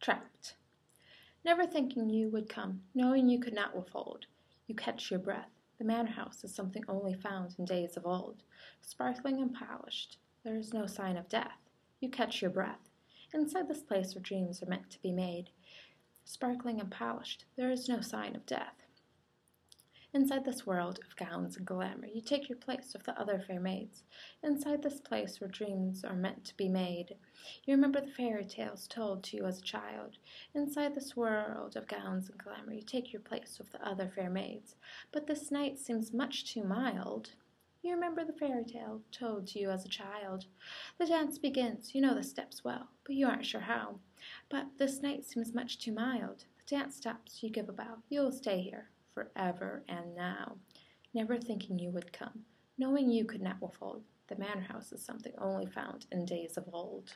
Trapped. Never thinking you would come, knowing you could not withhold, you catch your breath. The manor house is something only found in days of old, sparkling and polished. There is no sign of death. You catch your breath. Inside this place where dreams are meant to be made, sparkling and polished, there is no sign of death. Inside this world of gowns and glamour, you take your place with the other fair maids. Inside this place where dreams are meant to be made, you remember the fairy tales told to you as a child. Inside this world of gowns and glamour, you take your place with the other fair maids. But this night seems much too mild. You remember the fairy tale told to you as a child. The dance begins, you know the steps well, but you aren't sure how. But this night seems much too mild. The dance stops, you give a bow, you will stay here forever and now, never thinking you would come, knowing you could not withhold. The manor house is something only found in days of old.